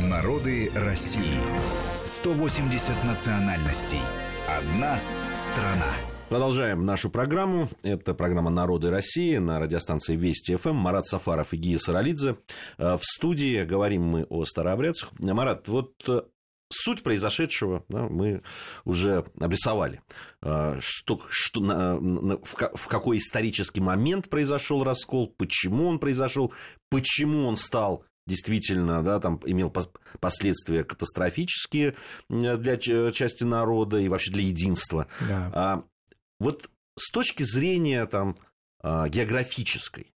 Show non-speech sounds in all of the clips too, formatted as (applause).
Народы России. 180 национальностей. Одна страна. Продолжаем нашу программу. Это программа «Народы России» на радиостанции Вести ФМ. Марат Сафаров и Гия Саралидзе. Э, в студии говорим мы о старообрядцах. Марат, вот э, суть произошедшего да, мы уже обрисовали. Э, что, что, на, на, в, в какой исторический момент произошел раскол, почему он произошел, почему он стал действительно, да, там имел последствия катастрофические для части народа и вообще для единства. Да. А, вот с точки зрения там, а, географической,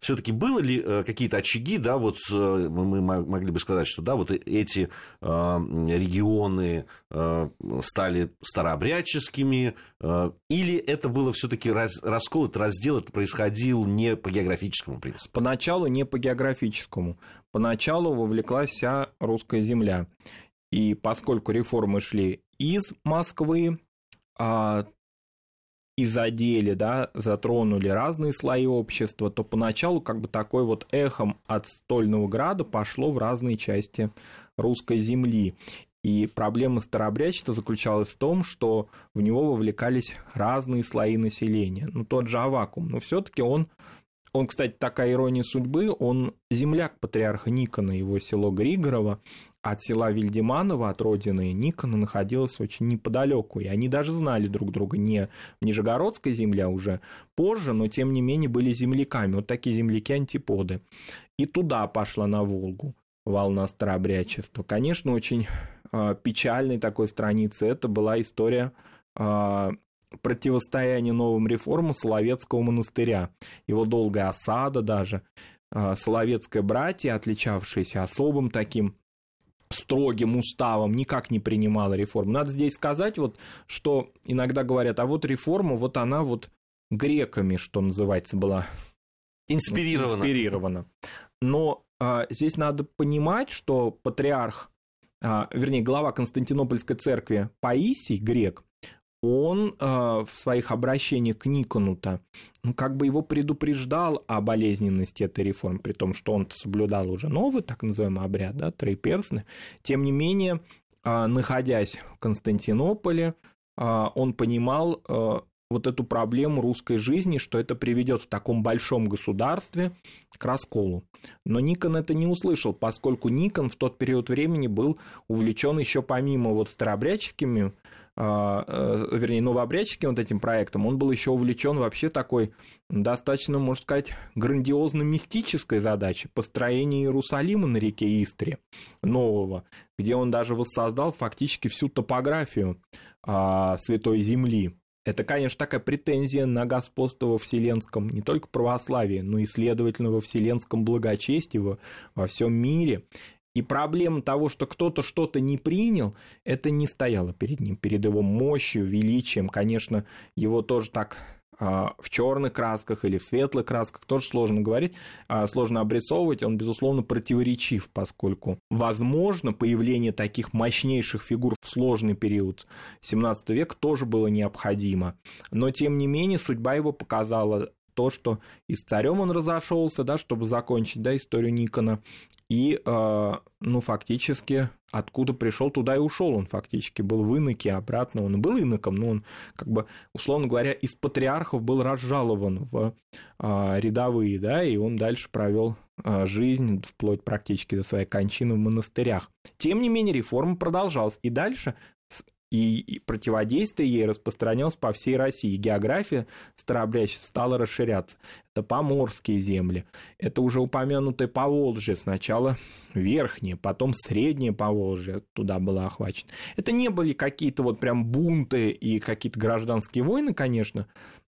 все-таки было ли э, какие-то очаги, да, вот э, мы могли бы сказать, что да, вот эти а, регионы э, стали старообрядческими, или это было все-таки раскол, это раздел, это происходил не по географическому принципу? Поначалу не по географическому. Поначалу вовлеклась вся русская земля. И поскольку реформы шли из Москвы, а и задели, да, затронули разные слои общества, то поначалу как бы такой вот эхом от Стольного Града пошло в разные части русской земли. И проблема старообрядчества заключалась в том, что в него вовлекались разные слои населения. Ну, тот же Авакум, но все таки он он, кстати, такая ирония судьбы, он земляк патриарха Никона, его село Григорово, от села Вильдеманова, от родины Никона, находилось очень неподалеку. И они даже знали друг друга не в Нижегородской земле, а уже позже, но тем не менее были земляками. Вот такие земляки-антиподы. И туда пошла на Волгу волна старообрядчества. Конечно, очень э, печальной такой страницей это была история э, противостояние новым реформам Соловецкого монастыря. Его долгая осада даже. А, Соловецкое братье, отличавшееся особым таким строгим уставом, никак не принимало реформ. Надо здесь сказать, вот, что иногда говорят, а вот реформа, вот она вот греками, что называется, была инспирирована. инспирирована. Но а, здесь надо понимать, что патриарх, а, вернее, глава Константинопольской церкви Паисий, грек, он э, в своих обращениях к Никону-то, ну, как бы его предупреждал о болезненности этой реформы, при том, что он соблюдал уже новый, так называемый обряд, да, троеперстный. Тем не менее, э, находясь в Константинополе, э, он понимал э, вот эту проблему русской жизни, что это приведет в таком большом государстве к расколу. Но Никон это не услышал, поскольку Никон в тот период времени был увлечен еще помимо вот старообрядческими вернее, новообрядчиком вот этим проектом, он был еще увлечен вообще такой достаточно, можно сказать, грандиозно-мистической задачей построения Иерусалима на реке Истре нового, где он даже воссоздал фактически всю топографию а, Святой Земли. Это, конечно, такая претензия на господство во вселенском, не только православии, но и, следовательно, во вселенском благочестии во всем мире. И проблема того, что кто-то что-то не принял, это не стояло перед ним, перед его мощью, величием. Конечно, его тоже так а, в черных красках или в светлых красках тоже сложно говорить, а, сложно обрисовывать, он, безусловно, противоречив, поскольку, возможно, появление таких мощнейших фигур в сложный период 17 века тоже было необходимо. Но, тем не менее, судьба его показала то, что и с царем он разошелся, да, чтобы закончить да, историю Никона, и, э, ну, фактически, откуда пришел, туда и ушел. Он фактически был в иноке, обратно он был иноком, но он, как бы, условно говоря, из патриархов был разжалован в э, рядовые, да, и он дальше провел э, жизнь вплоть практически до своей кончины в монастырях. Тем не менее, реформа продолжалась. И дальше и противодействие ей распространялось по всей России. География старообрядчества стала расширяться. Это поморские земли, это уже упомянутое Поволжье, сначала верхнее, потом среднее Поволжье туда было охвачено. Это не были какие-то вот прям бунты и какие-то гражданские войны, конечно,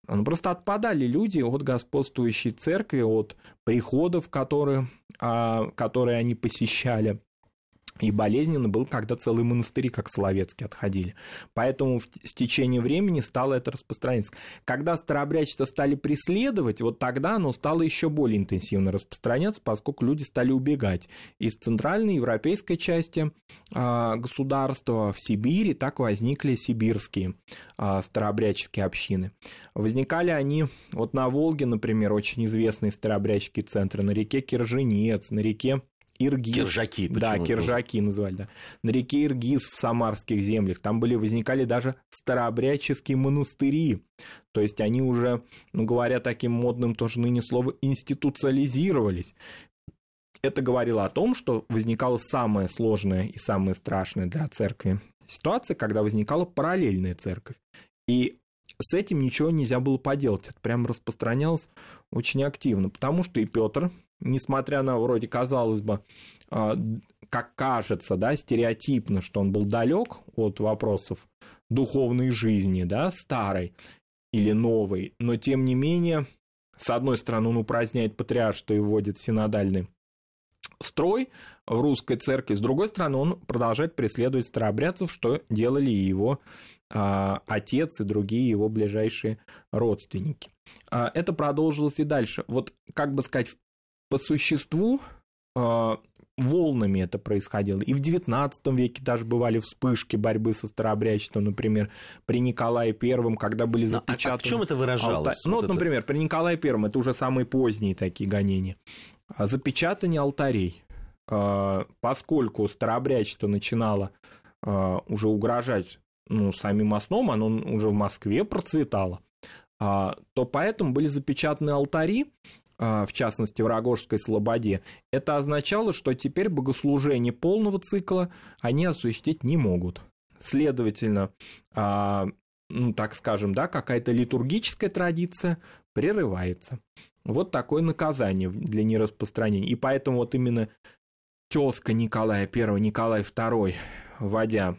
но просто отпадали люди от господствующей церкви, от приходов, которые, а, которые они посещали. И болезненно был, когда целые монастыри, как Соловецкие, отходили. Поэтому с течением времени стало это распространяться. Когда старообрядчество стали преследовать, вот тогда оно стало еще более интенсивно распространяться, поскольку люди стали убегать из центральной европейской части а, государства в Сибири, так возникли сибирские а, старообрядческие общины. Возникали они вот на Волге, например, очень известные старообрядческие центры, на реке Кирженец, на реке Иргиз. Киржаки. Да, Киржаки называли, да. На реке Иргиз в Самарских землях. Там были, возникали даже старообрядческие монастыри. То есть они уже, ну, говоря таким модным тоже ныне слово, институциализировались. Это говорило о том, что возникала самая сложная и самая страшная для церкви ситуация, когда возникала параллельная церковь. И с этим ничего нельзя было поделать. Это прям распространялось очень активно, потому что и Петр, несмотря на вроде, казалось бы, а, как кажется, да, стереотипно, что он был далек от вопросов духовной жизни, да, старой или новой, но тем не менее, с одной стороны, он упраздняет патриаршество и вводит синодальный строй в русской церкви, с другой стороны, он продолжает преследовать старообрядцев, что делали его а, отец и другие его ближайшие родственники. А, это продолжилось и дальше. Вот, как бы сказать, по существу а, волнами это происходило. И в XIX веке даже бывали вспышки борьбы со старообрядчеством, например, при Николае Первом, когда были запечатаны... А, а в чем это выражалось? Алта... Ну, вот, например, при Николае Первом, это уже самые поздние такие гонения. Запечатание алтарей. Поскольку старообрядчество начинало уже угрожать ну, самим основам, оно уже в Москве процветало, то поэтому были запечатаны алтари, а, в частности в Рогожской Слободе, это означало, что теперь богослужение полного цикла они осуществить не могут. Следовательно, а, ну, так скажем, да, какая-то литургическая традиция прерывается. Вот такое наказание для нераспространения. И поэтому вот именно тезка Николая I, Николай II, вводя,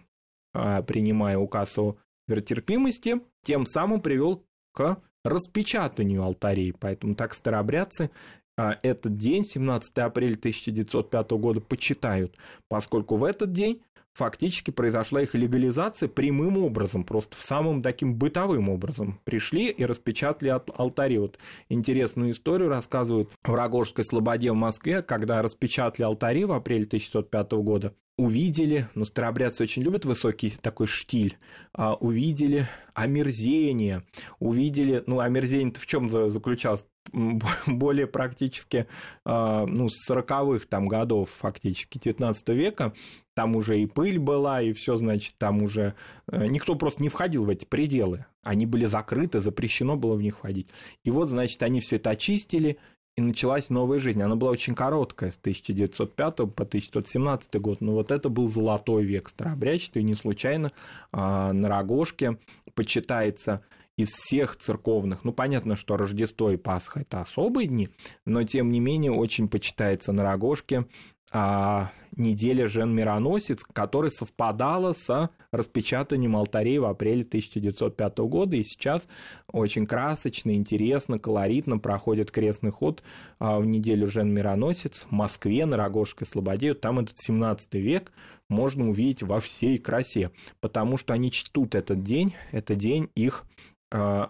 а, принимая указ о веротерпимости, тем самым привел к распечатанию алтарей. Поэтому так старообрядцы а, этот день, 17 апреля 1905 года, почитают, поскольку в этот день фактически произошла их легализация прямым образом, просто самым таким бытовым образом. Пришли и распечатали алтари. Вот интересную историю рассказывают в Рогожской Слободе в Москве, когда распечатали алтари в апреле 1905 года, увидели, ну, старообрядцы очень любят высокий такой штиль, а, увидели омерзение, увидели, ну, омерзение-то в чем заключалось? (laughs) более практически а, ну, с 40-х там годов фактически 19 века, там уже и пыль была, и все, значит, там уже э, никто просто не входил в эти пределы. Они были закрыты, запрещено было в них входить. И вот, значит, они все это очистили, и началась новая жизнь. Она была очень короткая, с 1905 по 1917 год, но вот это был золотой век старообрядчества, и не случайно а, на Рогожке почитается из всех церковных, ну, понятно, что Рождество и Пасха – это особые дни, но, тем не менее, очень почитается на Рогожке а, неделя Жен Мироносец, которая совпадала с распечатанием алтарей в апреле 1905 года, и сейчас очень красочно, интересно, колоритно проходит крестный ход а, в неделю Жен Мироносец в Москве, на Рогожской Слободе, там этот 17 век можно увидеть во всей красе, потому что они чтут этот день, это день их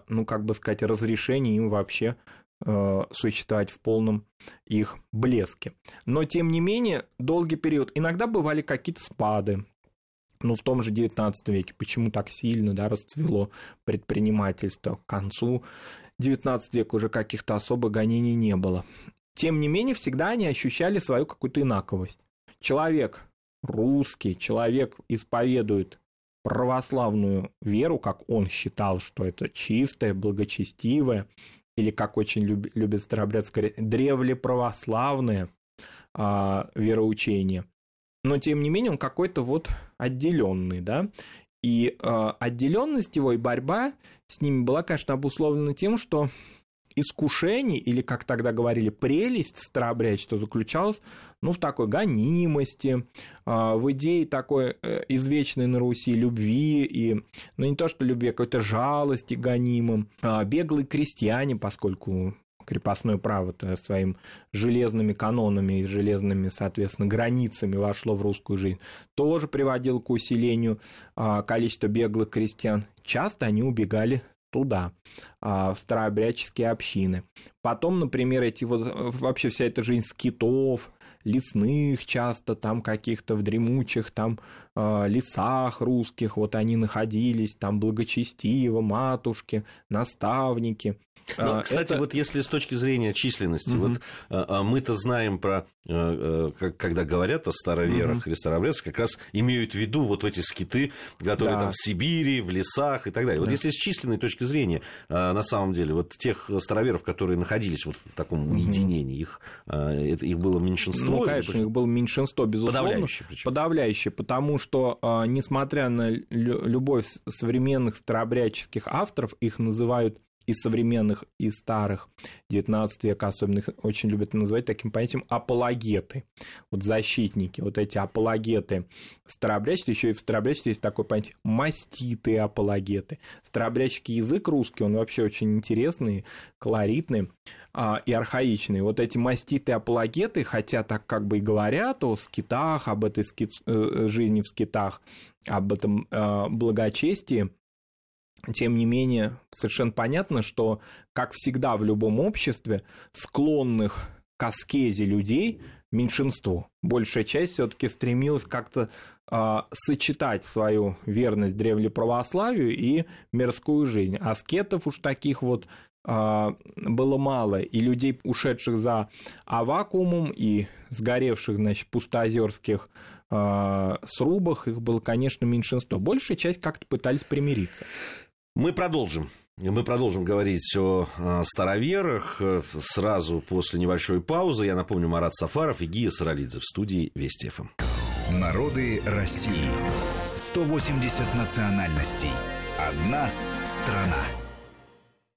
ну, как бы сказать, разрешения им вообще Э, существовать в полном их блеске. Но, тем не менее, долгий период. Иногда бывали какие-то спады. Ну, в том же XIX веке, почему так сильно да, расцвело предпринимательство. К концу XIX века уже каких-то особых гонений не было. Тем не менее, всегда они ощущали свою какую-то инаковость. Человек русский, человек исповедует православную веру, как он считал, что это чистое, благочестивое, или как очень люб, любят старообрядцы сказать, древлеправославное а, вероучение. Но тем не менее он какой-то вот отделенный, да. И а, отделенность его и борьба с ними была, конечно, обусловлена тем, что искушение, или, как тогда говорили, прелесть старообрядчества заключалась ну, в такой гонимости, а, в идее такой э, извечной на Руси любви, и, ну, не то что любви, а какой-то жалости гонимым. А, беглые крестьяне, поскольку крепостное право -то своим железными канонами и железными, соответственно, границами вошло в русскую жизнь, тоже приводило к усилению а, количества беглых крестьян. Часто они убегали туда, в старообрядческие общины. Потом, например, эти вот, вообще вся эта жизнь скитов, лесных часто, там каких-то в дремучих там лесах русских, вот они находились, там благочестиво, матушки, наставники. Ну, кстати, это... вот если с точки зрения численности, угу. вот а, а, мы-то знаем про, когда говорят о староверах угу. или старообрядцах, как раз имеют в виду вот эти скиты, которые да. там в Сибири, в лесах и так далее. Да. Вот если с численной точки зрения, на самом деле, вот тех староверов, которые находились вот в таком уединении, их, это, их было меньшинство? Ну, конечно, их было меньшинство, безусловно. Подавляющее причем. Подавляющее, потому что, несмотря на любовь современных старообрядческих авторов, их называют и современных, и старых, 19 века особенно их очень любят называть таким понятием апологеты, вот защитники, вот эти апологеты старообрядчества, еще и в старообрядчестве есть такое понятие маститые апологеты. Старообрядческий язык русский, он вообще очень интересный, колоритный а, и архаичный. Вот эти маститые апологеты, хотя так как бы и говорят о скитах, об этой скит... Э, жизни в скитах, об этом э, благочестии, тем не менее, совершенно понятно, что, как всегда в любом обществе, склонных к аскезе людей меньшинство. Большая часть все-таки стремилась как-то э, сочетать свою верность древлеправославию и мирскую жизнь. Аскетов уж таких вот э, было мало, и людей, ушедших за авакумом и сгоревших, значит, пустоозерских э, срубах, их было, конечно, меньшинство. Большая часть как-то пытались примириться. Мы продолжим. Мы продолжим говорить о староверах сразу после небольшой паузы. Я напомню, Марат Сафаров и Гия Саралидзе в студии Вести ФМ. Народы России. 180 национальностей. Одна страна.